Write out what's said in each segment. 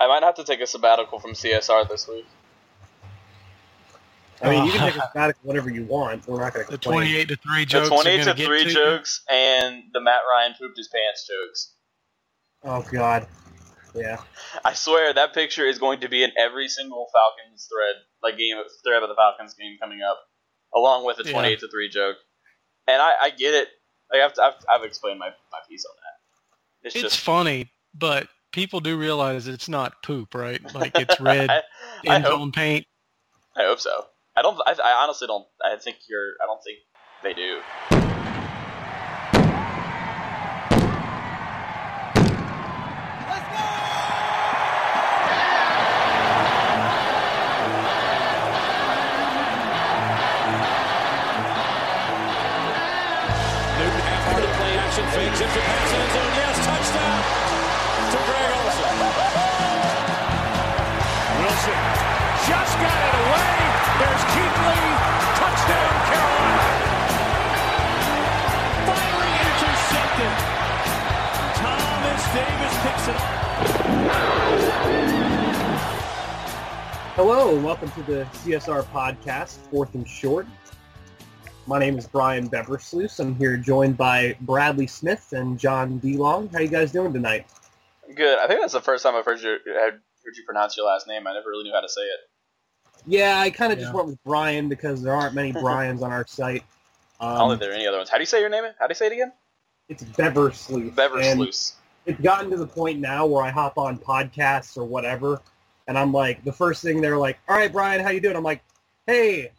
I might have to take a sabbatical from CSR this week. I mean, you can take a sabbatical whatever you want. We're not going to The twenty-eight to three jokes. are 28 to gonna get 3 to you. jokes and the Matt Ryan pooped his pants jokes. Oh God. Yeah. I swear that picture is going to be in every single Falcons thread, like game thread of the Falcons game coming up, along with the Yeah. 28 to 3 joke. And I, I get it. Like, I've, I've, I've explained my, my piece on that. It's, It's just. funny, but people do realize it's not poop, right? Like it's red I, in hope, paint. I hope so. I don't. I, I honestly don't. I think you're. I don't think they do. Picks it up. Hello, and welcome to the CSR podcast, Fourth and Short. My name is Brian Beversluis. I'm here joined by Bradley Smith and Jon DeLong. How you guys doing tonight? Good. I think that's the first time I've heard you heard you pronounce your last name. I never really knew how to say it. Yeah, I kind of just went with Brian because there aren't many Brians on our site. I don't Um, think there are any other ones. How do you say your name? How do you say it again? it's Beversluis. Bever and Sluice. It's gotten to the point now where I hop on podcasts or whatever, and I'm like, the first thing they're like, "All right, Brian, how you doing?" I'm like, "Hey,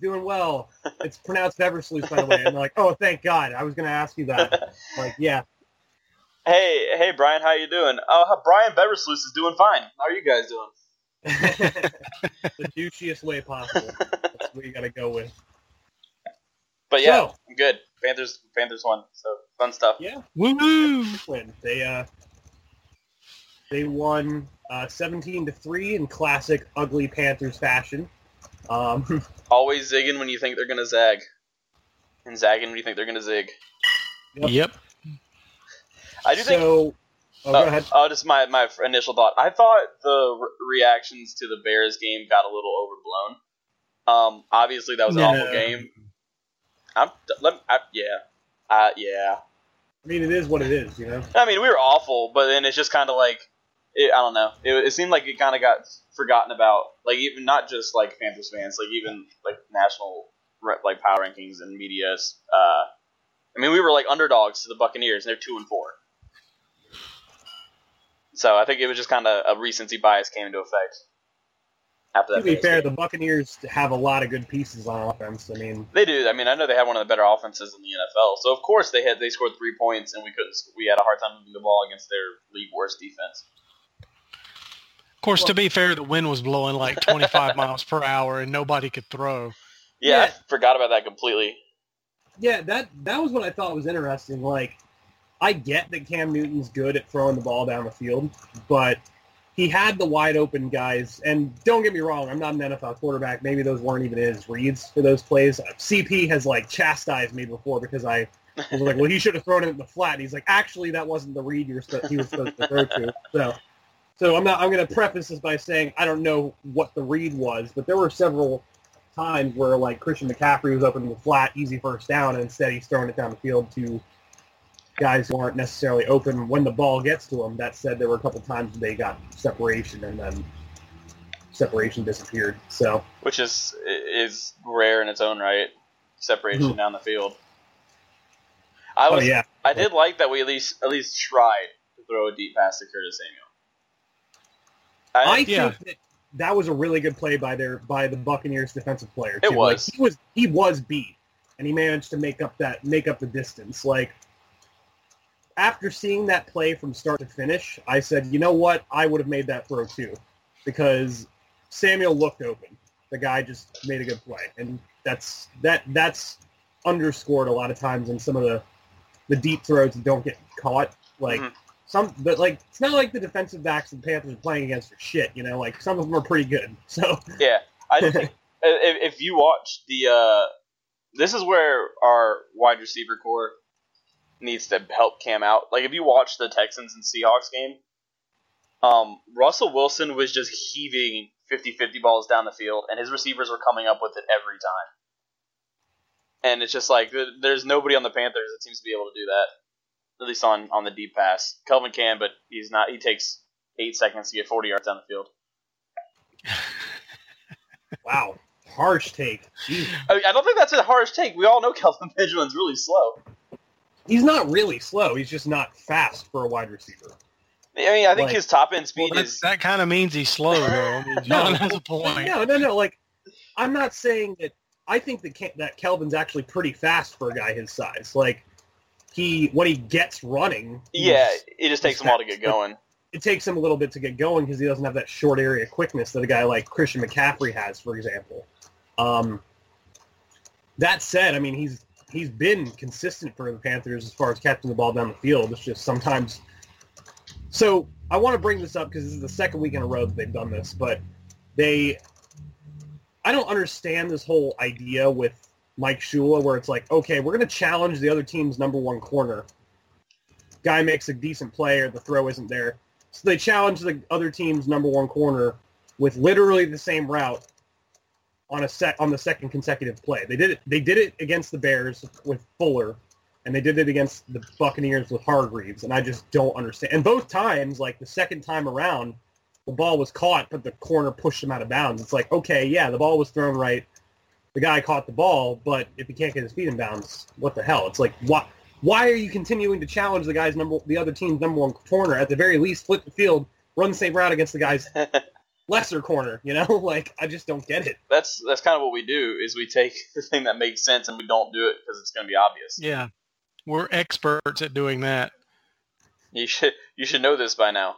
doing well." It's pronounced Beversluis, by the way. And they're like, "Oh, thank God! I was going to ask you that." like, yeah, Hey, hey, Brian, how you doing? Oh, Brian Beversluis is doing fine. How are you guys doing? the douchiest way possible. That's what you got to go with. But yeah, So- I'm good. Panthers, Panthers won. So fun stuff. Yeah, Woo! win. They uh, they won uh, 17 to three in classic ugly Panthers fashion. Um, Always zigging when you think they're gonna zag, and zagging when you think they're gonna zig. Yep. Yep. I do think. so, oh, uh, go ahead. oh, just my my initial thought. I thought the re- reactions to the Bears game got a little overblown. Um, obviously that was an No. awful game. I'm let, I, yeah, uh, yeah. I mean, it is what it is, you know. I mean, we were awful, but then it's just kind of like it, I don't know. It, it seemed like it kind of got forgotten about. Like even not just like Panthers fans, like even like national like power rankings and media. Uh, I mean, we were like underdogs to the Buccaneers, and they're two and four. So I think it was just kind of a recency bias came into effect after that. To be fair, game. the Buccaneers have a lot of good pieces on offense. I mean, They do. I mean, I know they had one of the better offenses in the NFL. So of course they had they scored three points, and we couldn't. We had a hard time moving the ball against their league worst defense. Of course, to be fair, the wind was blowing like 25 miles per hour, and nobody could throw. Yeah, I Yeah. forgot about that completely. yeah, that that was what I thought was interesting. Like, I get that Cam Newton's good at throwing the ball down the field, but he had the wide open guys. And don't get me wrong, I'm not an NFL quarterback. Maybe those weren't even his reads for those plays. CP has like chastised me before because I was like, well, he should have thrown it in the flat. And he's like, actually, that wasn't the read you were supposed, he was supposed to throw to. So, so I'm not. I'm going to preface this by saying I don't know what the read was, but there were several times where like Christian McCaffrey was open in the flat, easy first down, and instead he's throwing it down the field to guys who aren't necessarily open when the ball gets to them. That said, there were a couple times they got separation and then separation disappeared. So which is is rare in its own right. Separation Mhm. down the field. I oh was. yeah, I did like that we at least at least tried to throw a deep pass to Curtis Samuel. I Yeah. think that that was a really good play by their by the Buccaneers defensive player. It too. was. Like, he was he was beat, and he managed to make up that make up the distance. Like after seeing that play from start to finish, I said, you know what, I would have made that throw too, because Samuel looked open. The guy just made a good play, and that's that that's underscored a lot of times in some of the the deep throws that don't get caught. Like Mhm. some, but like it's not like the defensive backs the Panthers are playing against are shit. You know, like some of them are pretty good. So Yeah, I think if, if you watch the, uh, this is where our wide receiver core needs to help Cam out. Like if you watch the Texans and Seahawks game, Um, Russell Wilson was just heaving 50-50 balls down the field, and his receivers were coming up with it every time. And it's just like there's nobody on the Panthers that seems to be able to do that, at least on on the deep pass. Kelvin can, but he's not. He takes eight seconds to get 40 yards down the field. Wow, harsh take. I, mean, I don't think that's a harsh take. We all know Kelvin Benjamin's really slow. He's not really slow. He's just not fast for a wide receiver. I mean, I think Like- his top end speed that's, is. that kind of means he's slow, though. I mean, Jon has a point. No, no, no. Like, I'm not saying that. I think that Ke- that Kelvin's actually pretty fast for a guy his size. Like, he when he gets running, he's- Yeah, it just takes he's him a while to get going. it takes him a little bit to get going because he doesn't have that short area quickness that a guy like Christian McCaffrey has, for example. Um, that said, I mean he's he's been consistent for the Panthers as far as catching the ball down the field. It's just sometimes. So I want to bring this up because this is the second week in a row that they've done this, but they. I don't understand this whole idea with Mike Shula where it's like, okay, we're going to challenge the other team's number one corner. Guy makes a decent play or the throw isn't there. So they challenge the other team's number one corner with literally the same route on a set on the second consecutive play. They did it. They did it against the Bears with Fuller, and they did it against the Buccaneers with Hargreaves. And I just don't understand. And both times, like the second time around, the ball was caught, but the corner pushed him out of bounds. It's like, okay, yeah, the ball was thrown right. The guy caught the ball, but if he can't get his feet in bounds, what the hell? It's like, why? Why are you continuing to challenge the guy's number, the other team's number one corner? At the very least, flip the field, run the same route against the guy's lesser corner. You know, like I just don't get it. That's that's kind of what we do. Is we take the thing that makes sense and we don't do it because it's going to be obvious. Yeah, we're experts at doing that. You should you should know this by now.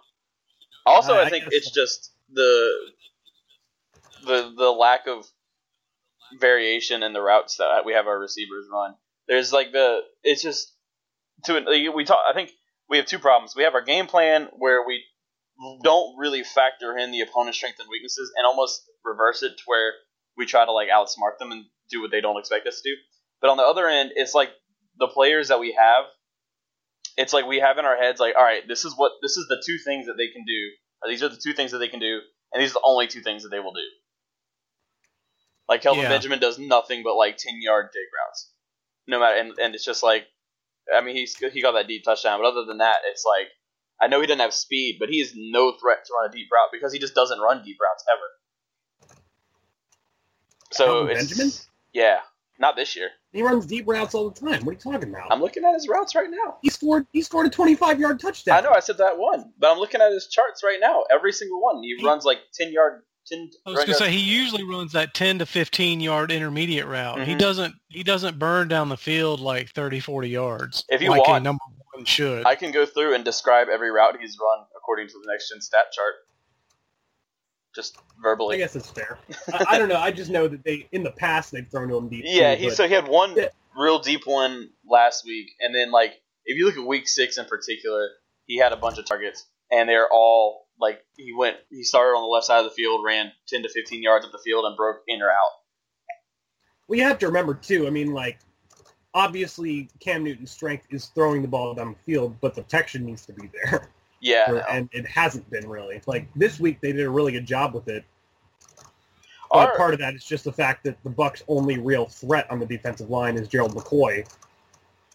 Also, I I think guess it's so. just the the the lack of variation in the routes that we have our receivers run. There's like the it's just to we talk. I think we have two problems. We have our game plan where we don't really factor in the opponent's strengths and weaknesses, and almost reverse it to where we try to like outsmart them and do what they don't expect us to do. But on the other end, it's like the players that we have it's like we have in our heads like all right this is what this is the two things that they can do or these are the two things that they can do and these are the only two things that they will do like Kelvin Yeah. Benjamin does nothing but like 10 yard dig routes no matter and, and it's just like I mean he's he got that deep touchdown but other than that it's like I know he doesn't have speed but he is no threat to run a deep route because he just doesn't run deep routes ever so it's, Benjamin? yeah not this year He runs deep routes all the time. What are you talking about? I'm looking at his routes right now he scored. He scored a 25 yard touchdown. I know I said that one, but I'm looking at his charts right now. Every single one, he He- runs like ten yard, ten. I was gonna say he usually runs that 10 to 15 yard intermediate route. He Mhm. doesn't he doesn't burn down the field like 30 40 yards. If you like a number one should. I can go through and describe every route he's run according to the next gen stat chart, just verbally. I guess it's fair. I, I don't know. I just know that they in the past they've thrown to him deep. Yeah, too, he so he had one Yeah. real deep one last week, and then like if you look at week six in particular, he had a bunch of targets, and they're all like he went. He started on the left side of the field, ran ten to fifteen yards up the field, and broke in or out. Well, you have to remember too. I mean, like obviously Cam Newton's strength is throwing the ball down the field, but the protection needs to be there, Yeah, I know. and it hasn't been really. Like this week, they did a really good job with it. But Our- part of that is just the fact that the Bucs' only real threat on the defensive line is Gerald McCoy.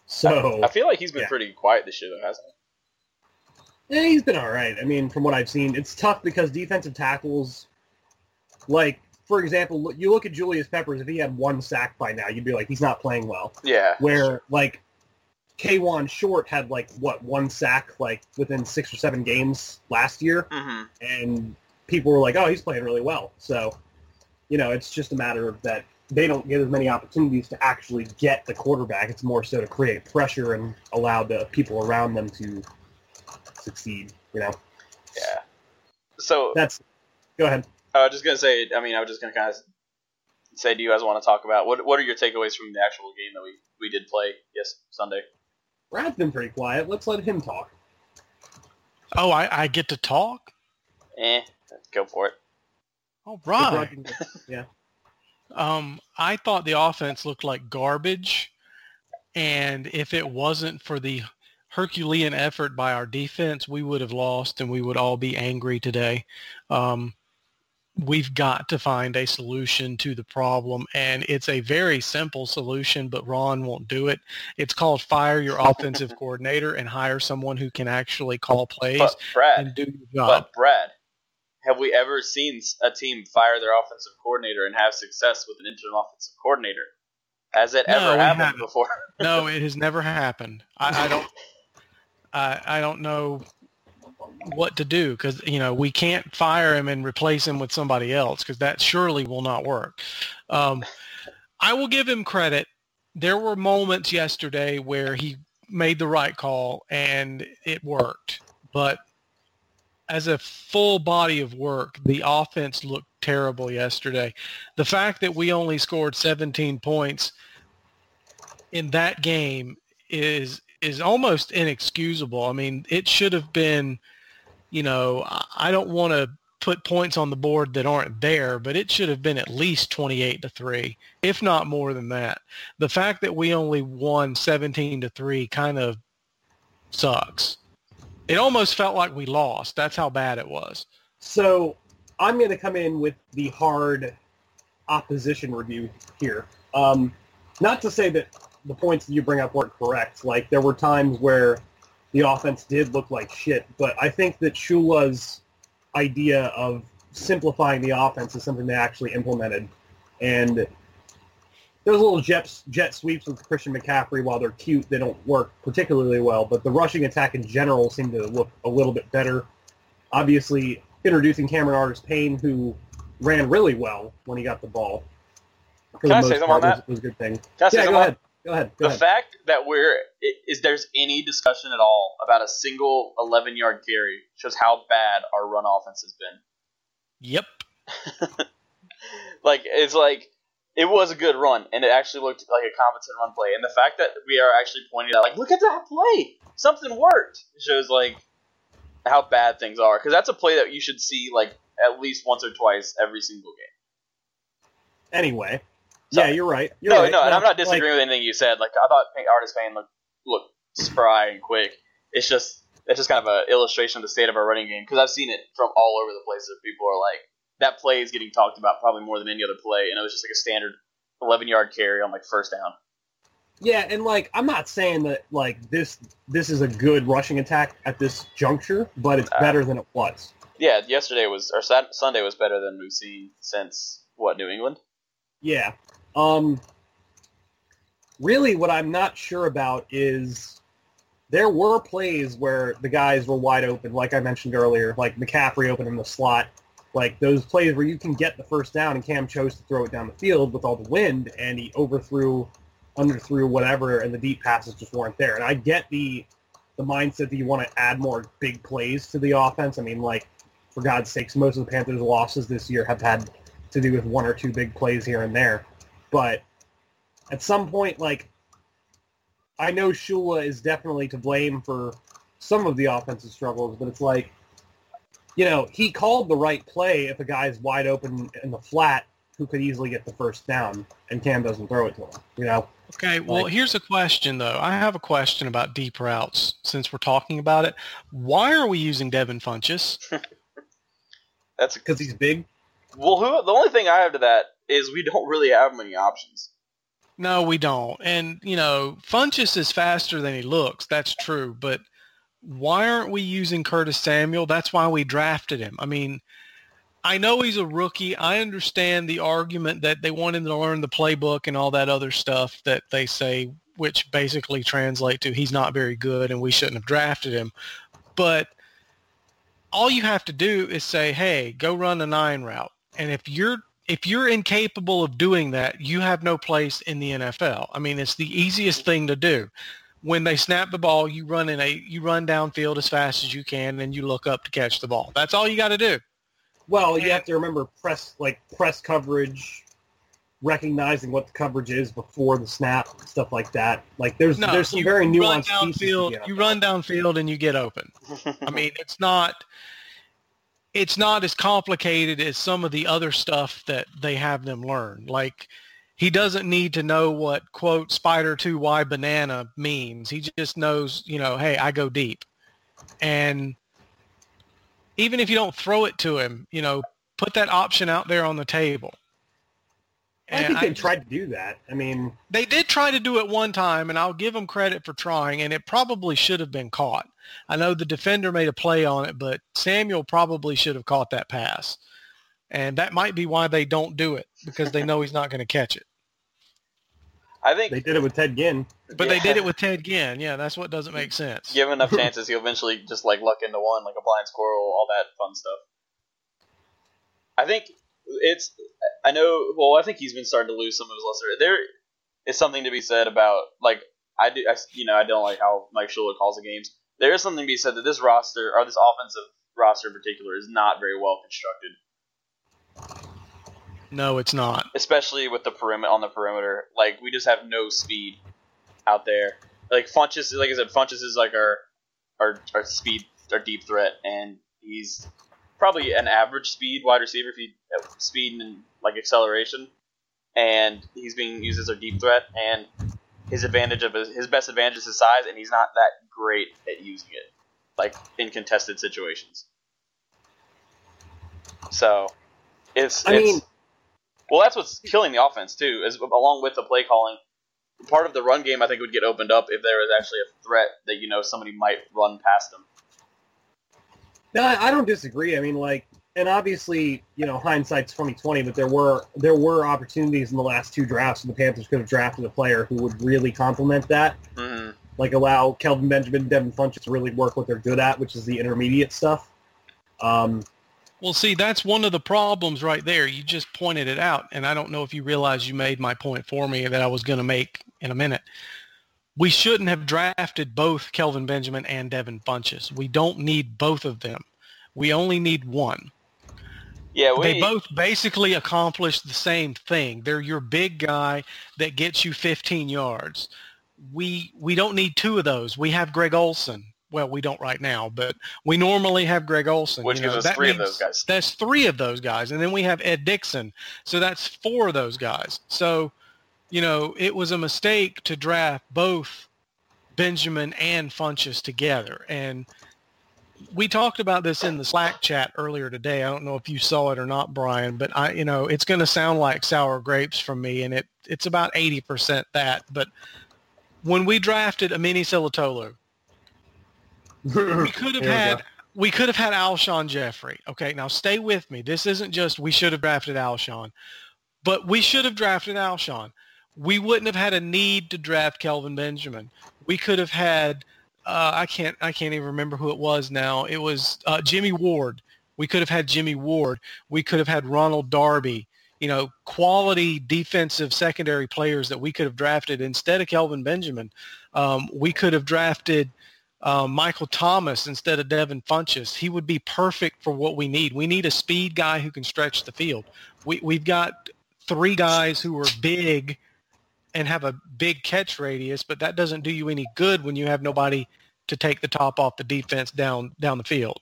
So I feel like he's been Yeah. pretty quiet this year, though, hasn't he? Yeah, he's been all right. I mean, from what I've seen, it's tough because defensive tackles, like for example, you look at Julius Peppers. If he had one sack by now, you'd be like, he's not playing well. Yeah. Where like Kawann Short had like what one sack like within six or seven games last year, hmm and people were like, oh, he's playing really well. So, you know, it's just a matter of that they don't get as many opportunities to actually get the quarterback. It's more so to create pressure and allow the people around them to succeed. You know, Yeah. So that's. Go ahead. I was just gonna say. I mean, I was just gonna kind of say, do you guys want to talk about what? What are your takeaways from the actual game that we we did play yes Sunday? Brad's been pretty quiet. Let's let him talk. oh, I, I get to talk? Eh, go for it. All If Brad yeah. Um, I thought the offense looked like garbage, and if it wasn't for the Herculean effort by our defense, we would have lost and we would all be angry today. Um, we've got to find a solution to the problem and it's a very simple solution but ron won't do it it's called fire your offensive coordinator and hire someone who can actually call plays But Brad, and do the job but Brad, have we ever seen a team fire their offensive coordinator and have success with an interim offensive coordinator? Has it No, ever happened haven't. before? no it has never happened i, I don't I, I don't know what to do because you know we can't fire him and replace him with somebody else because that surely will not work. Um, i will give him credit. There were moments yesterday where he made the right call and it worked but as a full body of work the offense looked terrible yesterday. The fact that we only scored 17 points in that game is is almost inexcusable. I mean, it should have been, you know, I- don't want to put points on the board that aren't there, but it should have been at least 28 to 3, if not more than that. The fact that we only won 17 to 3 kind of sucks. It almost felt like we lost. That's how bad it was. So I'm going to come in with the hard opposition review here. Um, not to say that the points that you bring up weren't correct. Like there were times where the offense did look like shit, but I think that Shula's idea of simplifying the offense is something they actually implemented. And those little jet, jet sweeps with Christian McCaffrey, while they're cute, they don't work particularly well. But the rushing attack in general seemed to look a little bit better. Obviously, introducing Cameron Artis Payne, who ran really well when he got the ball. For Can I say something on was, that? was a good thing. Can I yeah, go on- ahead. Go ahead. Go The ahead. fact that we're is there's any discussion at all about a single 11 yard carry shows how bad our run offense has been. Yep. Like it's like it was a good run and it actually looked like a competent run play. And the fact that we are actually pointing out like look at that play, something worked shows like how bad things are because that's a play that you should see like at least once or twice every single game. Anyway, Sorry. yeah, you're right. You're no, right. no, and I'm not Like- disagreeing with anything you said. Like I thought Artis Payne looked looked spry and quick. It's just it's just kind of an illustration of the state of our running game because I've seen it from all over the place. That people are like that play is getting talked about probably more than any other play, and it was just like a standard 11 yard carry on like first down. Yeah, and like I'm not saying that like this this is a good rushing attack at this juncture, but it's Uh, better than it was. Yeah, yesterday was or Sunday was better than we've seen since what New England. Yeah. Um really what I'm not sure about is there were plays where the guys were wide open, like I mentioned earlier, like McCaffrey open in the slot. Like those plays where you can get the first down and Cam chose to throw it down the field with all the wind and he overthrew, underthrew, whatever, and the deep passes just weren't there. And I get the the mindset that you want to add more big plays to the offense. I mean, like, for God's sakes, most of the Panthers' losses this year have had to do with one or two big plays here and there. But at some point, like, I know Shula is definitely to blame for some of the offensive struggles, but it's like, you know, he called the right play if a guy's wide open in the flat who could easily get the first down, and Cam doesn't throw it to him. You know, Okay, well, Like- here's a question though. I have a question about deep routes since we're talking about it. Why are we using Devin Funchess? That's because he's big. well. Who the only thing I have to that is we don't really have many options. No, we don't. And, you know, Funchess is faster than he looks. That's true. But why aren't we using Curtis Samuel? That's why we drafted him. I mean, I know he's a rookie. I understand the argument that they want him to learn the playbook and all that other stuff that they say, which basically translate to he's not very good and we shouldn't have drafted him. But all you have to do is say, hey, go run a nine route. And if you're if you're incapable of doing that, you have no place in the NFL. I mean, it's the easiest thing to do. When they snap the ball, you run in a you run downfield as fast as you can and you look up to catch the ball. That's all you got to do. Well, you have to remember press like press coverage, recognizing what the coverage is before the snap, stuff like that. Like there's No, there's some very run nuanced to downfield. You run downfield and you get open. I mean, it's not it's not as complicated as some of the other stuff that they have them learn. Like he doesn't need to know what quote spider 2y banana means. He just knows, you know, hey, I go deep. And even if you don't throw it to him, you know, put that option out there on the table. I think they tried to do that. I mean, they did try to do it one time, and I'll give them credit for trying, and it probably should have been caught. I know the defender made a play on it, but Samuel probably should have caught that pass. And that might be why they don't do it, because they know he's not going to catch it. I think they did it with Ted Ginn. But Yeah. they did it with Ted Ginn. Yeah, that's what doesn't make sense. given enough chances, he'll eventually just like luck into one, like a blind squirrel, all that fun stuff. I think it's. I know. Well, I think he's been starting to lose some of his luster. There is something to be said about like I do. I, you know, I don't like how Mike Shula calls the games. There is something to be said that this roster or this offensive roster in particular is not very well constructed, No, it's not. especially with the perimeter on the perimeter. Like we just have no speed out there. Like Funchess, like I said, Funchess is like our our our speed, our deep threat, and he's probably an average speed wide receiver if you uh, speed and like acceleration, and he's being used as our deep threat. And his advantage of his, his best advantage is his size, and he's not that great at using it, like in contested situations. So, it's I it's mean- well, that's what's killing the offense too, is along with the play calling. Part of the run game, I think, would get opened up if there was actually a threat that you know somebody might run past them. No, I I don't disagree. I mean, like, and obviously, you know, hindsight's twenty twenty, but there were there were opportunities in the last two drafts, and the Panthers could have drafted a player who would really complement that, hmm like allow Kelvin Benjamin, Devin Funchess to really work what they're good at, which is the intermediate stuff. Um, Well, see, that's one of the problems right there. You just pointed it out, and I don't know if you realize you made my point for me that I was going to make in a minute. We shouldn't have drafted both Kelvin Benjamin and Devin Funchess. We don't need both of them. We only need one. Yeah, we, they both basically accomplish the same thing. They're your big guy that gets you 15 yards. We we don't need two of those. We have Greg Olsen. Well, we don't right now, but we normally have Greg Olsen. Which you gives know, us three of those guys. That's three of those guys, and then we have Ed Dickson. So that's four of those guys. So, you know, it was a mistake to draft both Benjamin and Funchess together, and we talked about this in the Slack chat earlier today. I don't know if you saw it or not, Brian, but I, you know, it's going to sound like sour grapes from me, and it it's about eighty percent that. But when we drafted Amini Silatolu, we could have had we could have had Alshon Jeffery. Okay, now stay with me. This isn't just we should have drafted Alshon, but we should have drafted Alshon. We wouldn't have had a need to draft Kelvin Benjamin. We could have had uh, I can't I can't even remember who it was now. It was uh, Jimmy Ward. We could have had Jimmy Ward. We could have had Ronald Darby. You know, quality defensive secondary players that we could have drafted instead of Kelvin Benjamin. Um, we could have drafted um, Michael Thomas instead of Devin Funchess. He would be perfect for what we need. We need a speed guy who can stretch the field. We, we've got three guys who are big and have a big catch radius, but that doesn't do you any good when you have nobody to take the top off the defense down down the field.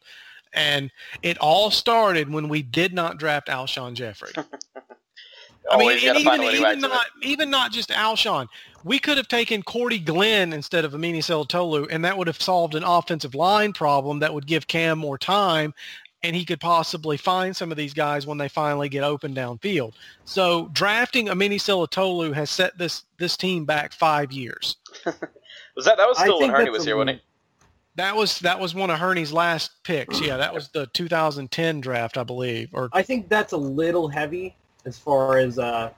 And it all started when we did not draft Alshon Jeffery. I mean, Always and gotta find even, a way back even not even not just Alshon. We could have taken Cordy Glenn instead of Amini Silatolu, and that would have solved an offensive line problem that would give Cam more time, and he could possibly find some of these guys when they finally get open downfield. So drafting Amini Silatolu has set this this team back five years. Was that that was still when think Hurney was here, wasn't he? That was that was one of Hurney's last picks. Yeah, that was the 2010 draft, I believe. Or I think that's a little heavy as far as uh,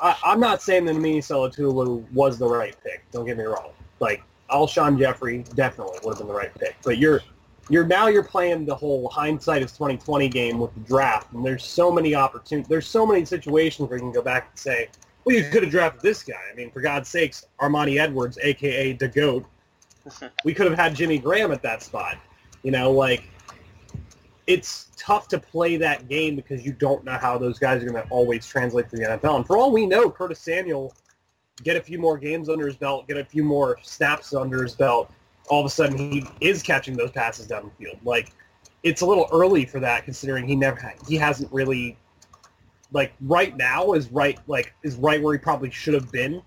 I, I'm not saying that Amini Silatolu was the right pick. Don't get me wrong. Like Alshon Jeffery definitely would have been the right pick. But you're you're now you're playing the whole hindsight is 2020 game with the draft, and there's so many opportunities. There's so many situations where you can go back and say, well, you could have drafted this guy. I mean, for God's sakes, Armanti Edwards, aka the Goat. we could have had Jimmy Graham at that spot. You know, like it's tough to play that game because you don't know how those guys are going to always translate to the NFL. And for all we know, Curtis Samuel get a few more games under his belt, get a few more snaps under his belt. All of a sudden, he is catching those passes down the field. Like it's a little early for that, considering he never ha- he hasn't really like right now is right like is right where he probably should have been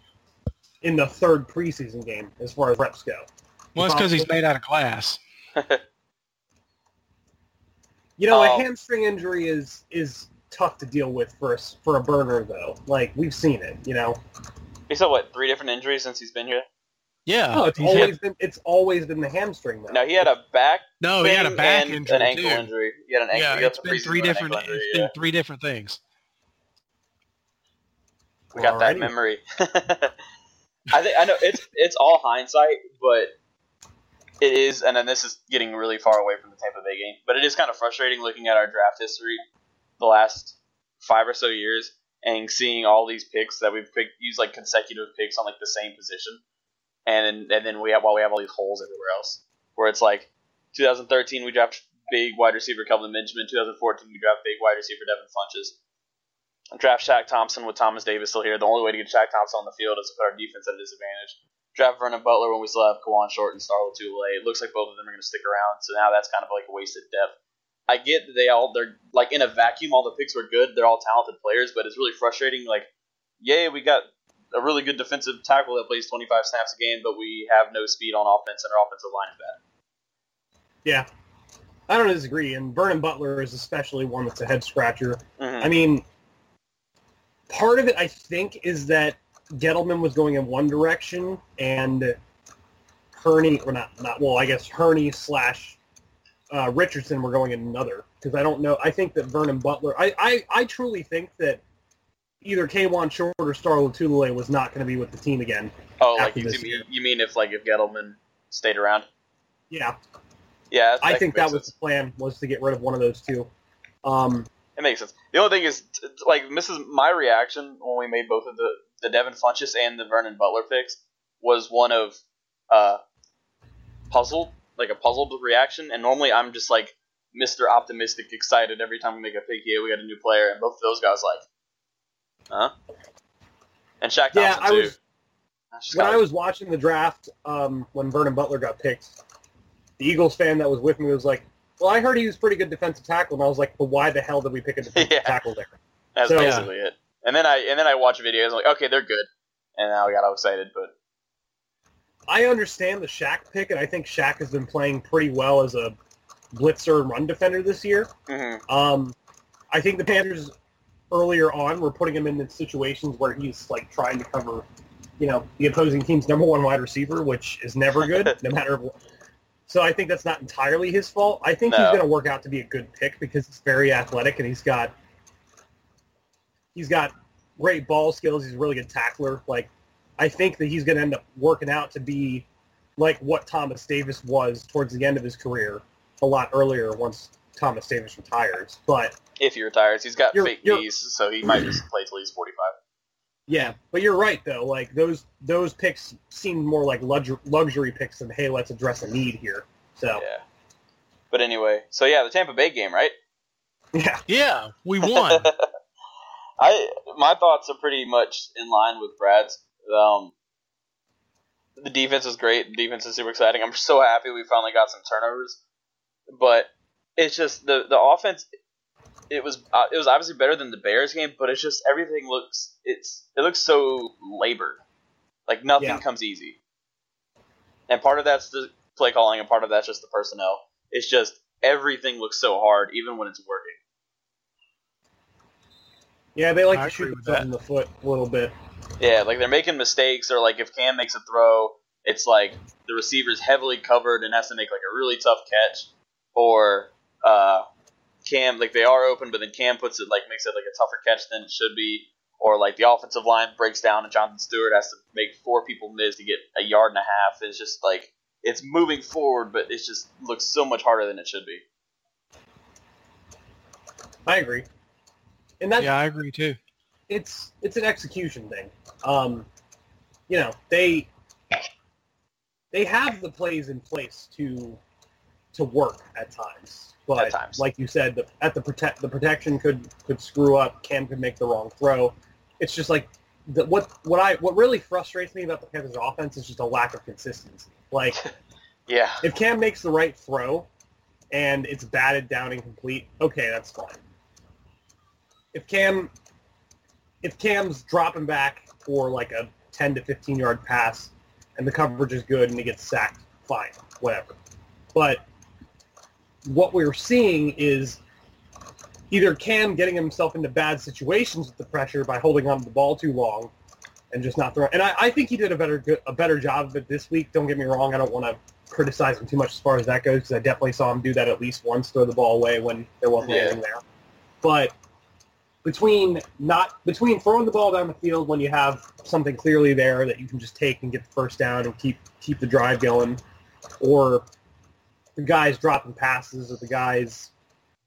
in the third preseason game as far as reps go. Well, it's because he's made out of glass. You know, Oh. a hamstring injury is is tough to deal with for a, s- for a burner though. Like we've seen it, you know. He's had what three different injuries since he's been here. Yeah. Oh, no, it's he's always had- been it's always been the hamstring though. No, he had a back. no, he had a back and injury an ankle too. injury. He had an ankle. Yeah, he got it's some been three different. ankle injury, It's yeah. been three different things. We got that Alrighty. memory. I think I know it's it's all hindsight, but it is, and then this is getting really far away from the Tampa Bay game. But it is kind of frustrating looking at our draft history the last five or so years and seeing all these picks that we've picked, used like consecutive picks on like the same position, and and then we have while we have all these holes everywhere else, where it's like 2013 we draft big wide receiver Kelvin Benjamin, 2014 we draft big wide receiver Devin Funchess draft Shaq Thompson with Thomas Davis still here. The only way to get Shaq Thompson on the field is to put our defense at a disadvantage. Draft Vernon Butler when we still have Kawann Short and Star Lotulelei. It looks like both of them are going to stick around, so now that's kind of like a wasted depth. I get that they all they're like in a vacuum. All the picks were good. They're all talented players, but it's really frustrating. Like, yay, we got a really good defensive tackle that plays 25 snaps a game, but we have no speed on offense, and our offensive line is bad. Yeah. I don't disagree, and Vernon Butler is especially one that's a head scratcher. Mhm. I mean, part of it, I think, is that Gettleman was going in one direction, and Hurney, or not, not well, I guess Hurney slash uh, Richardson were going in another. Because I don't know. I think that Vernon Butler, I, I, I truly think that either Kawann Short or Star was not going to be with the team again. Oh, like you, this you, year. mean, you mean if like if Gettleman stayed around? Yeah, Yeah, I think that was the plan, was to get rid of one of those two. Um, It makes sense. The only thing is, like, this is my reaction when we made both of the the Devin Funchess and the Vernon Butler picks was one of uh, puzzled, like a puzzled reaction. And normally I'm just like Mister Optimistic, excited every time we make a pick. Yeah, we got a new player, and both of those guys like, huh? And Shaq Thompson Yeah, I too. was- when I was watching the draft, um, when Vernon Butler got picked, the Eagles fan that was with me was like, "Well, I heard he was pretty good defensive tackle," and I was like, "But why the hell did we pick a defensive Yeah. tackle there?" that's so- basically it. And then I and then I watch videos. I'm like, okay, they're good. And now I got all excited, but I understand the Shaq pick, and I think Shaq has been playing pretty well as a blitzer and run defender this year. mhm. Um, I think the Panthers earlier on we're putting him in situations where he's like trying to cover, you know, the opposing team's number one wide receiver, which is never good, no matter what. So I think that's not entirely his fault. I think he's going to work out to be a good pick because he's very athletic and he's got he's got great ball skills. He's a really good tackler. Like I think that he's going to end up working out to be like what Thomas Davis was towards the end of his career, a lot earlier once Thomas Davis retires. But if he retires, he's got You're- fake you're- knees, so he might just play till he's 45. yeah, but you're right though. Like those those picks seemed more like luxury, luxury picks than hey, let's address a need here. So Yeah. But anyway, so yeah, the Tampa Bay game, right? yeah, Yeah, we won. I my thoughts are pretty much in line with Brad's. Um, the defense is great. The defense is super exciting. I'm so happy we finally got some turnovers, but it's just the the offense. It was uh, it was obviously better than the Bears game, but it's just everything looks it's it looks so labored. Like nothing Yeah. comes easy, and part of that's the play calling, and part of that's just the personnel. It's just everything looks so hard, even when it's working. yeah, they like I to shoot themselves in the foot a little bit. Yeah, like they're making mistakes, or like if Cam makes a throw, it's like the receiver's heavily covered and has to make like a really tough catch, or uh, Cam like they are open, but then Cam puts it like makes it like a tougher catch than it should be, or like the offensive line breaks down and Jonathan Stewart has to make four people miss to get a yard and a half. It's just like it's moving forward, but it just looks so much harder than it should be. I agree, and that's yeah, I agree too. it's it's an execution thing. Um, you know, they they have the plays in place to to work at times, but At times. like you said, the, at the protect the protection could could screw up. Cam could make the wrong throw. It's just like the, what what I what really frustrates me about the Panthers' offense is just a lack of consistency. Like Yeah, if Cam makes the right throw and it's batted down incomplete, okay, that's fine. If Cam if Cam's dropping back for like a 10 to 15 yard pass and the coverage is good and he gets sacked, fine, whatever. But what we're seeing is either Cam getting himself into bad situations with the pressure by holding on to the ball too long and just not throwing. And I, I think he did a better a better job of it this week. Don't get me wrong. I don't want to criticize him too much as far as that goes because I definitely saw him do that at least once, throw the ball away when there wasn't Yeah. anything there. But between not between throwing the ball down the field when you have something clearly there that you can just take and get the first down and keep keep the drive going, or the guys dropping passes or the guys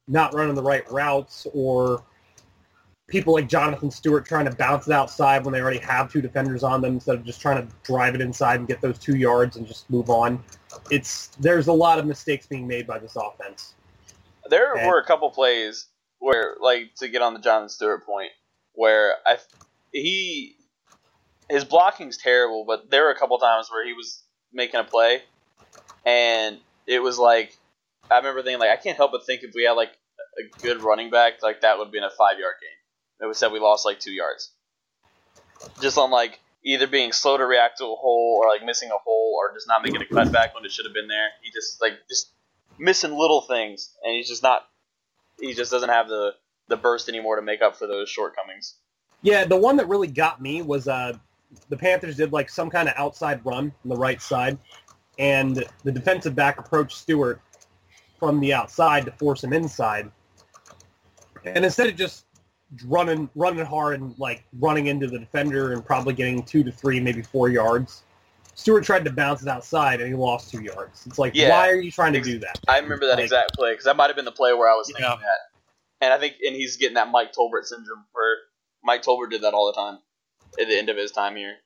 not running the right routes or people like Jonathan Stewart trying to bounce it outside when they already have two defenders on them instead of just trying to drive it inside and get those two yards and just move on. It's there's a lot of mistakes being made by this offense. There Okay. were a couple plays where, like, to get on the Jonathan Stewart point, where I he his blocking's terrible, but there were a couple times where he was making a play, and it was like I remember thinking like I can't help but think if we had like a good running back, like that would have been a five yard game. It would said we lost like two yards, just on like either being slow to react to a hole or like missing a hole or just not making a cutback when it should have been there. He just like just missing little things, and he's just not. He just doesn't have the the burst anymore to make up for those shortcomings. Yeah, the one that really got me was uh, the Panthers did like some kind of outside run on the right side, and the defensive back approached Stewart from the outside to force him inside. And instead of just running running hard and like running into the defender and probably getting two to three, maybe four yards, Stewart tried to bounce it outside and he lost two yards. It's like, Yeah. why are you trying to do that? I remember that Like- exact play because that might have been the play where I was thinking Yeah. that, and I think and he's getting that Mike Tolbert syndrome where Mike Tolbert did that all the time at the end of his time here.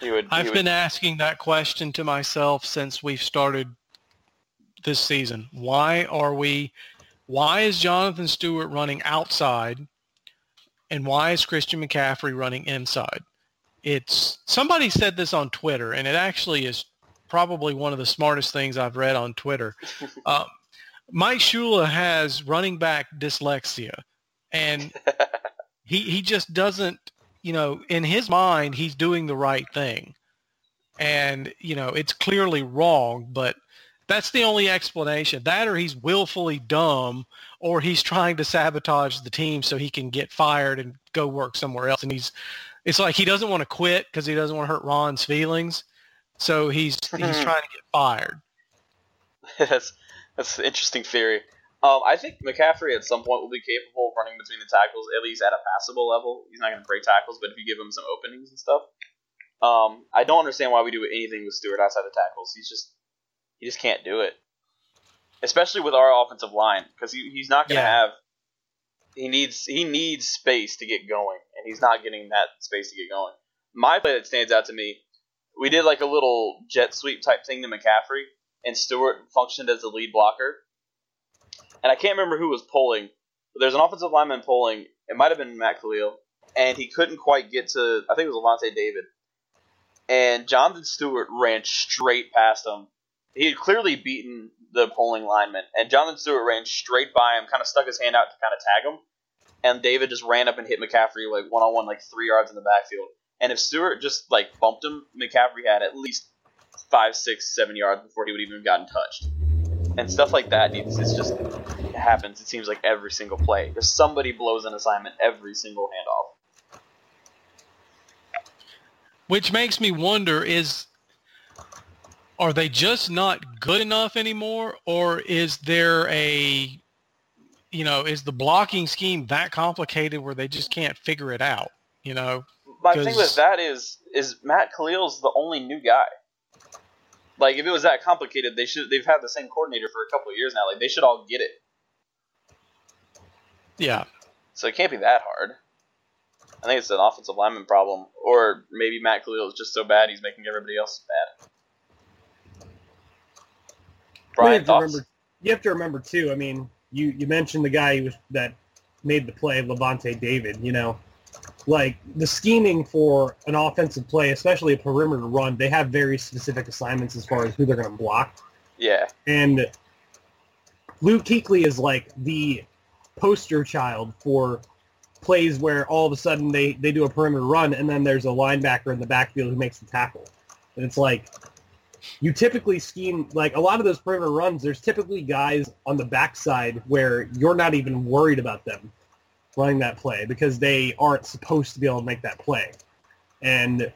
He would. I've would- been asking that question to myself since we've started this season. Why are we? Why is Jonathan Stewart running outside, and why is Christian McCaffrey running inside? It's somebody said this on Twitter, and it actually is probably one of the smartest things I've read on Twitter. uh, Mike Shula has running back dyslexia, and he he just doesn't you know in his mind he's doing the right thing. And you know it's clearly wrong but that's the only explanation. That or he's willfully dumb or he's trying to sabotage the team so he can get fired and go work somewhere else. And he's it's like he doesn't want to quit because he doesn't want to hurt Ron's feelings. So he's he's mm-hmm. trying to get fired. That's that's an interesting theory. Um, I think McCaffrey at some point will be capable of running between the tackles, at least at a passable level. He's not going to break tackles, but if you give him some openings and stuff, um, I don't understand why we do anything with Stewart outside the tackles. He's just he just can't do it, especially with our offensive line because he, he's not going to Yeah. have. He needs he needs space to get going, and he's not getting that space to get going. My play that stands out to me, we did like a little jet sweep type thing to McCaffrey, and Stewart functioned as the lead blocker. And I can't remember who was pulling, but there's an offensive lineman pulling. It might have been Matt Kalil, and he couldn't quite get to. I think it was Lavonte David, and Jonathan Stewart ran straight past him. He had clearly beaten the pulling lineman, and Jonathan Stewart ran straight by him, kind of stuck his hand out to kind of tag him, and David just ran up and hit McCaffrey like one on one, like three yards in the backfield. And if Stewart just like bumped him, McCaffrey had at least five, six, seven yards before he would even have gotten touched. And stuff like that needs it's just it happens. It seems like every single play. There's somebody blows an assignment every single handoff. which makes me wonder is are they just not good enough anymore or is there a you know is the blocking scheme that complicated where they just can't figure it out you know My thing with that is is Matt Kalil's the only new guy. Like if it was that complicated, they should they've had the same coordinator for a couple of years now. Like they should all get it. yeah So it can't be that hard. I think it's an offensive lineman problem, or maybe Matt Kalil is just so bad he's making everybody else bad. Brian, you have to thoughts? remember. You have to remember too. I mean, you you mentioned the guy who was that made the play, Lavonte David. You know, like the scheming for an offensive play, especially a perimeter run, they have very specific assignments as far as who they're going to block. Yeah, And Luke Kuechly is like the poster child for plays where all of a sudden they, they do a perimeter run and then there's a linebacker in the backfield who makes the tackle. And it's like you typically scheme like a lot of those perimeter runs, there's typically guys on the backside where you're not even worried about them running that play because they aren't supposed to be able to make that play. And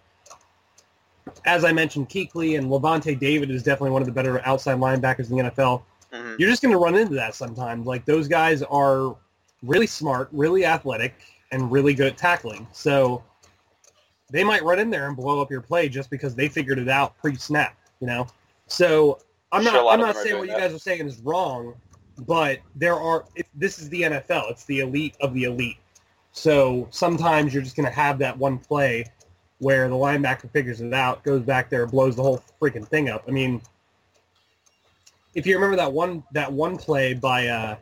as I mentioned, Kuechly and Lavonte David is definitely one of the better outside linebackers in the NFL. Mhm. You're just going to run into that sometimes. Like those guys are really smart, really athletic, and really good at tackling. So they might run in there and blow up your play just because they figured it out pre-snap. You know. So I'm not. lot I'm not saying what you guys are saying is wrong, but there are. It, this is the NFL. It's the elite of the elite. So sometimes you're just going to have that one play where the linebacker figures it out, goes back there, blows the whole freaking thing up. I mean, if you remember that one that one play by uh,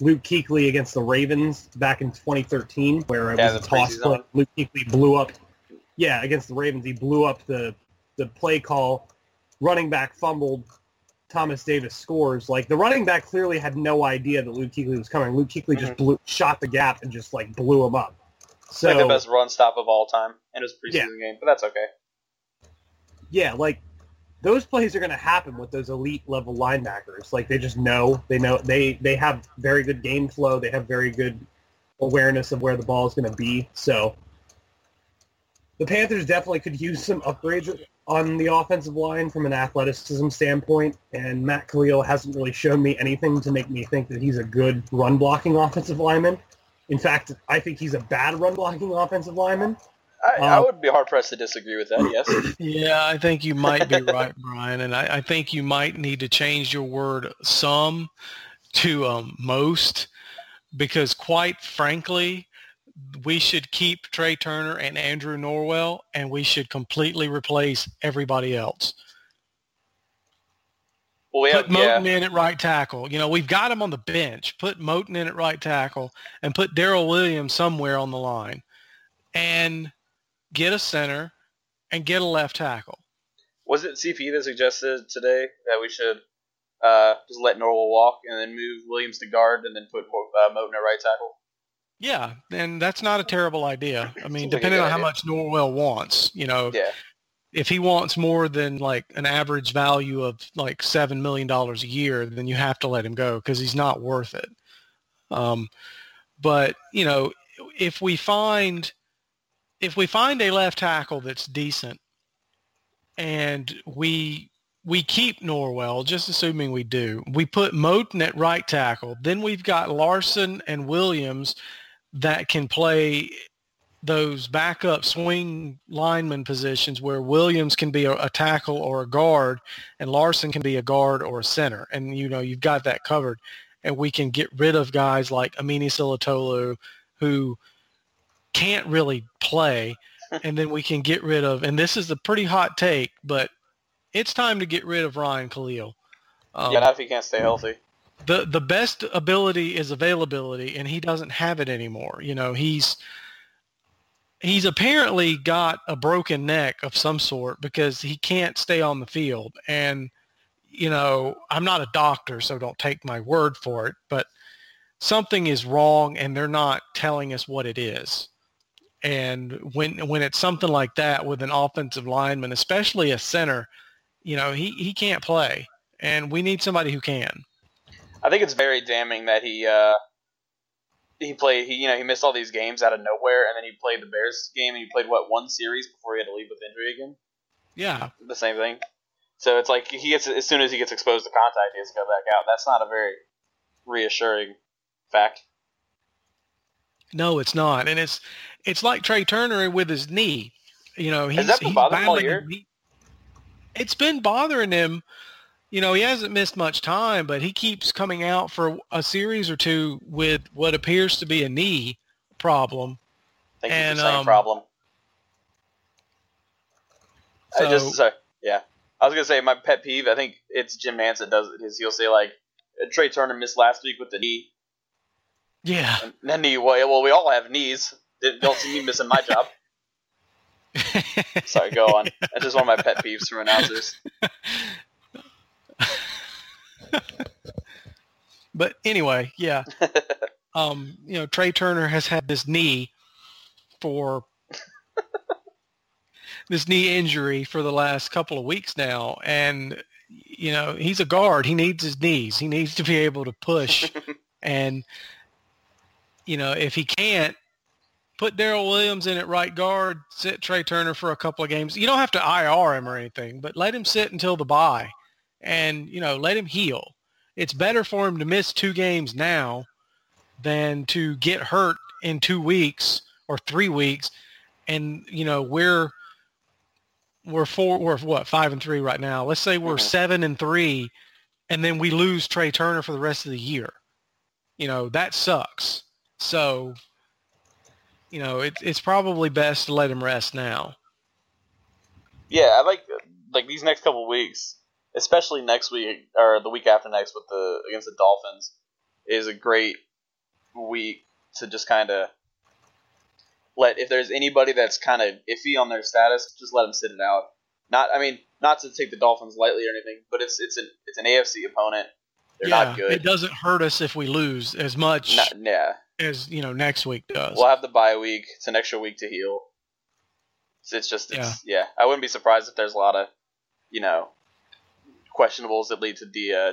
Luke Kuechly against the Ravens back in 2013, where it Yeah, was a toss play. Luke Kuechly blew up. Yeah, against the Ravens, he blew up the the play call. Running back fumbled. Thomas Davis scores. Like the running back clearly had no idea that Luke Kuechly was coming. Luke Kuechly just mhm. blew, shot the gap and just like blew him up. So like the best run stop of all time, and it was preseason Yeah. game, but that's okay. yeah, like those plays are going to happen with those elite level linebackers. Like they just know, they know they they have very good game flow. They have very good awareness of where the ball is going to be. So the Panthers definitely could use some upgrades on the offensive line from an athleticism standpoint. And Matt Kalil hasn't really shown me anything to make me think that he's a good run blocking offensive lineman. In fact, I think he's a bad run blocking offensive lineman. I, I Uh, would be hard pressed to disagree with that. Yes. Yeah, I think you might be right, Brian, and I, I think you might need to change your word "some" to um, "most," because quite frankly, we should keep Trai Turner and Andrew Norwell, and we should completely replace everybody else. Well, Put yeah. Moton in at right tackle. You know, we've got him on the bench. Put Moton in at right tackle, and put Daryl Williams somewhere on the line, and get a center and get a left tackle. Was it CP that suggested today that we should uh, just let Norwell walk and then move Williams to guard and then put uh, Moton at right tackle? Yeah, and that's not a terrible idea. I mean, depending on how idea. much Norwell wants, you know, Yeah. if he wants more than like an average value of like seven million dollars a year, then you have to let him go because he's not worth it. Um, but you know, if we find if we find a left tackle that's decent, and we we keep Norwell, just assuming we do, we put Moton at right tackle, then we've got Larsen and Williams that can play those backup swing lineman positions where Williams can be a, a tackle or a guard and Larsen can be a guard or a center. And, you know, you've got that covered. And we can get rid of guys like Amini Silatolu who can't really play. and then we can get rid of, and this is a pretty hot take, but it's time to get rid of Ryan Kalil. Um, yeah, not if he can't stay healthy. The the best ability is availability and he doesn't have it anymore. You know he's he's apparently got a broken neck of some sort because he can't stay on the field. And you know i'm not a doctor so don't take my word for it but something is wrong and they're not telling us what it is. And when when it's something like that with an offensive lineman especially a center you know he he can't play and we need somebody who can I think it's very damning that he uh, he played. He you know he missed all these games out of nowhere, and then he played the Bears game, and he played what one series before he had to leave with injury again. Yeah, The same thing. So it's like he gets as soon as he gets exposed to contact, he has to go back out. That's not a very reassuring fact. no, it's not, and it's it's like Trai Turner with his knee. You know, he's, that been he's bothering him all battling year? knee- It's been bothering him. You know, he hasn't missed much time, but he keeps coming out for a series or two with what appears to be a knee problem. I think And, it's the same um, problem. I just sorry, yeah. I was gonna say my pet peeve. I think it's Jim Nantz that does it. Is he'll say like Trai Turner missed last week with the knee, Yeah. and then knee. Well, well, we all have knees. Don't see me missing my job. Sorry, go on. That's just one of my pet peeves from announcers. but anyway, yeah. um, you know, Trai Turner has had this knee for this knee injury for the last couple of weeks now, and you know he's a guard. He needs his knees. He needs to be able to push, and you know if he can't, put Daryl Williams in at right guard, sit Trai Turner for a couple of games. You don't have to IR him or anything, but let him sit until the bye, and you know let him heal. It's better for him to miss two games now than to get hurt in two weeks or three weeks, and you know we're we're four we're what five and three right now. Let's say we're Mhm. seven and three, and then we lose Trai Turner for the rest of the year. You know that sucks. So, you know it's it's probably best to let him rest now. Yeah, I like like these next couple weeks, especially next week or the week after next with the against the Dolphins, is a great week to just kind of let if there's anybody that's kind of iffy on their status, just let them sit it out. Not, I mean, not to take the Dolphins lightly or anything, but it's it's an it's an AFC opponent. They're yeah, not good. it doesn't hurt us if we lose as much Not- yeah, as you know next week does. we'll have the bye week. It's an extra week to heal. It's just, it's, yeah. I wouldn't be surprised if there's a lot of, you know, questionables that lead to D, uh,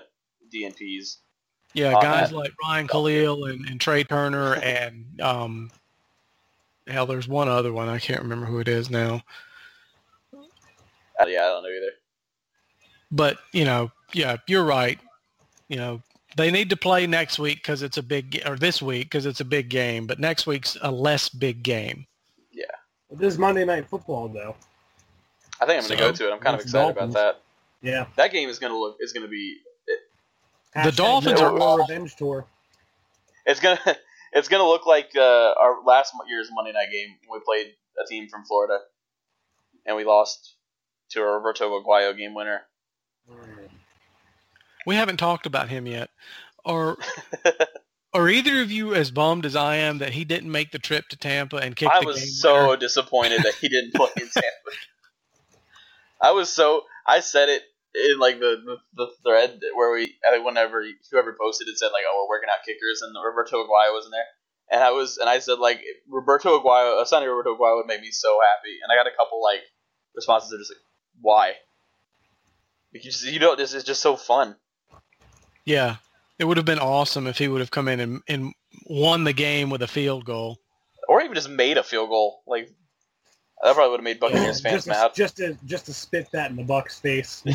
DNPs. Yeah, guys that. like Ryan Kalil and, and Trai Turner and um, hell, there's one other one I can't remember who it is now. Uh, yeah, I don't know either. But you know, yeah, you're right. You know, they need to play next week because it's a big or this week because it's a big game. But next week's a less big game. Yeah. This is Monday Night Football, though. I think I'm going to So, go to it. I'm kind of excited Dolphins. about that. Yeah. That game is going to look, is going to be, the Dolphins are are- revenge tour. it's going to, it's going to look like uh, our last year's Monday night game we played a team from Florida and we lost to a Roberto Aguayo game winner. We haven't talked about him yet. Are are either of you as bummed as I am that he didn't make the trip to Tampa and kick I the game was so winner? disappointed that he didn't play in Tampa. I was so I said it in like the, the, the thread where we I think whenever whoever posted it said like oh we're working out kickers and Roberto Aguayo wasn't there. And I was and I said like Roberto Aguayo a Sunday Roberto Aguayo would make me so happy. And I got a couple like responses that are just like why? Because you know this is just so fun. Yeah, it would have been awesome if he would have come in and, and won the game with a field goal. or even just made a field goal like that probably would have made Buccaneers fans just, to, mad. just to just to spit that in the Bucs face.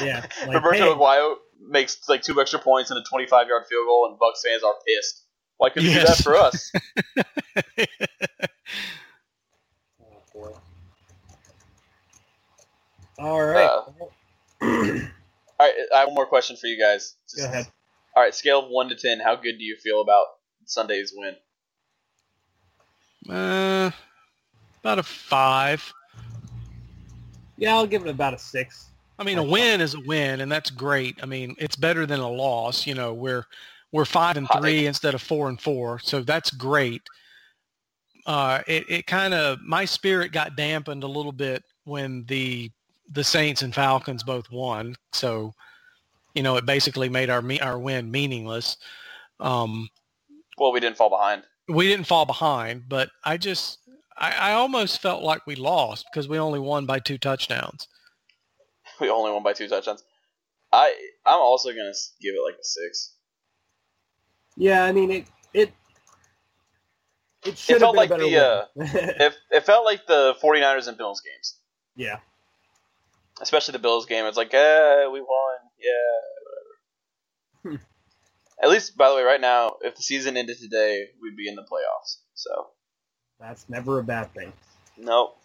Yeah. yeah. Like, Roberto hey, Aguayo makes like two extra points and a 25 yard field goal, and Bucs fans are pissed. Why couldn't you do that for us? All right. Uh, All right, I have one more question for you guys. Go ahead. All right, scale of one to ten, how good do you feel about Sunday's win? Uh, about a five. Yeah, I'll give it about a six. I mean, a win is a win, and that's great. I mean, it's better than a loss. You know, we're we're five and three instead of four and four, so that's great. Uh, it it kind of my spirit got dampened a little bit when the the Saints and Falcons both won. So, you know, it basically made our me- our win meaningless. Um, Well, we didn't fall behind. we didn't fall behind, but I just I, I almost felt like we lost because we only won by two touchdowns. We only won by two touchdowns. I I'm also gonna give it like a six. Yeah, I mean it. It. It should have felt been like a better the, win. It, it felt like the 49ers and Bills games, yeah. especially the Bills game. It's like, eh, we won, yeah, whatever. At least, by the way, right now, if the season ended today, we'd be in the playoffs. So, That's never a bad thing. nope.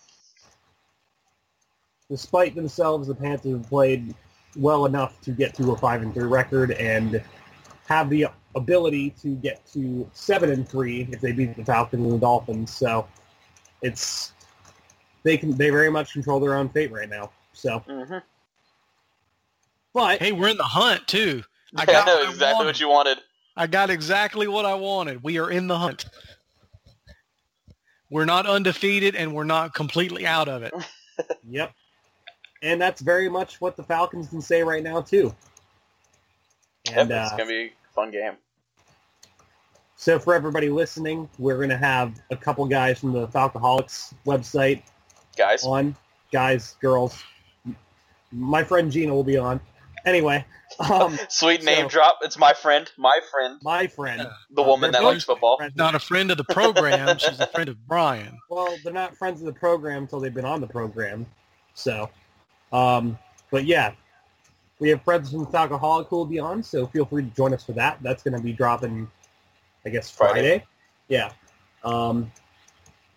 Despite themselves, the Panthers have played well enough to get to a five and three record and have the ability to get to seven and three if they beat the Falcons and the Dolphins. So it's they can they very much control their own fate right now. So, hmm but Hey, we're in the hunt too. I I, got know what I exactly wanted. what you wanted. I got exactly what I wanted. We are in the hunt. We're not undefeated and we're not completely out of it. Yep. And that's very much what the Falcons can say right now too. Yep, And it's uh, gonna be a fun game. So for everybody listening, we're going to have a couple guys from the Falcoholics website Guys, on. Guys, girls. My friend Gina will be on. Anyway, um, sweet name so- drop. It's my friend, my friend, my friend. the Uh, woman that likes football. Not a friend of the program. She's a friend of Brian. Well, they're not friends of the program until they've been on the program. So, um, but yeah, we have friends from Falcoholic who will be on, so feel free to join us for that. That's going to be dropping, I guess, Friday. Friday. Yeah. Um,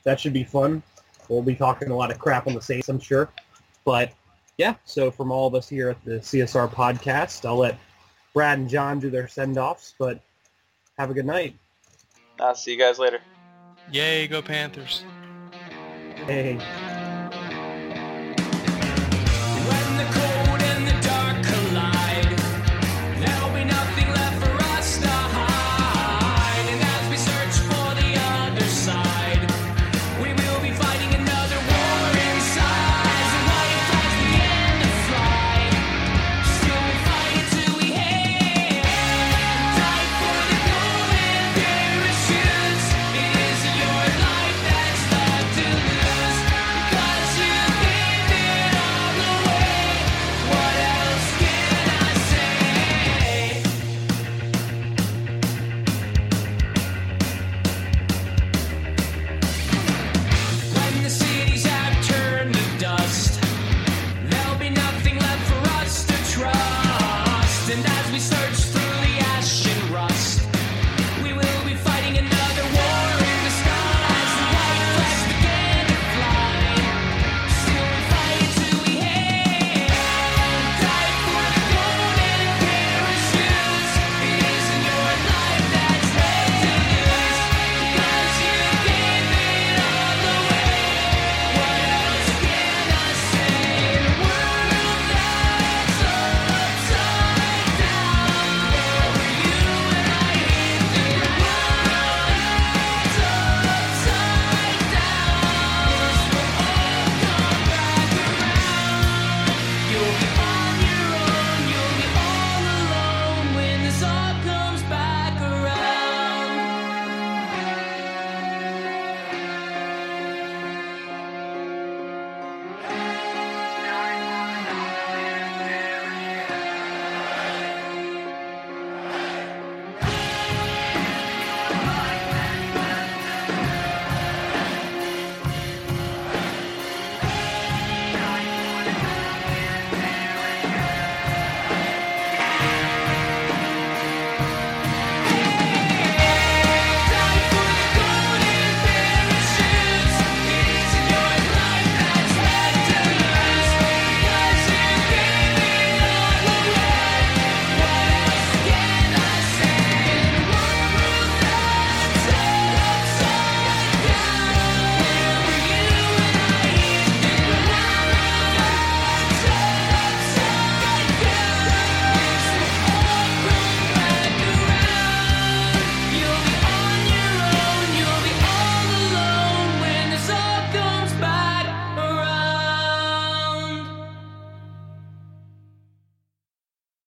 that should be fun. We'll be talking a lot of crap on the Saints, I'm sure. But yeah, so from all of us here at the CSR podcast, I'll let Brad and Jon do their send-offs, but have a good night. I'll see you guys later. Yay, go Panthers. Hey.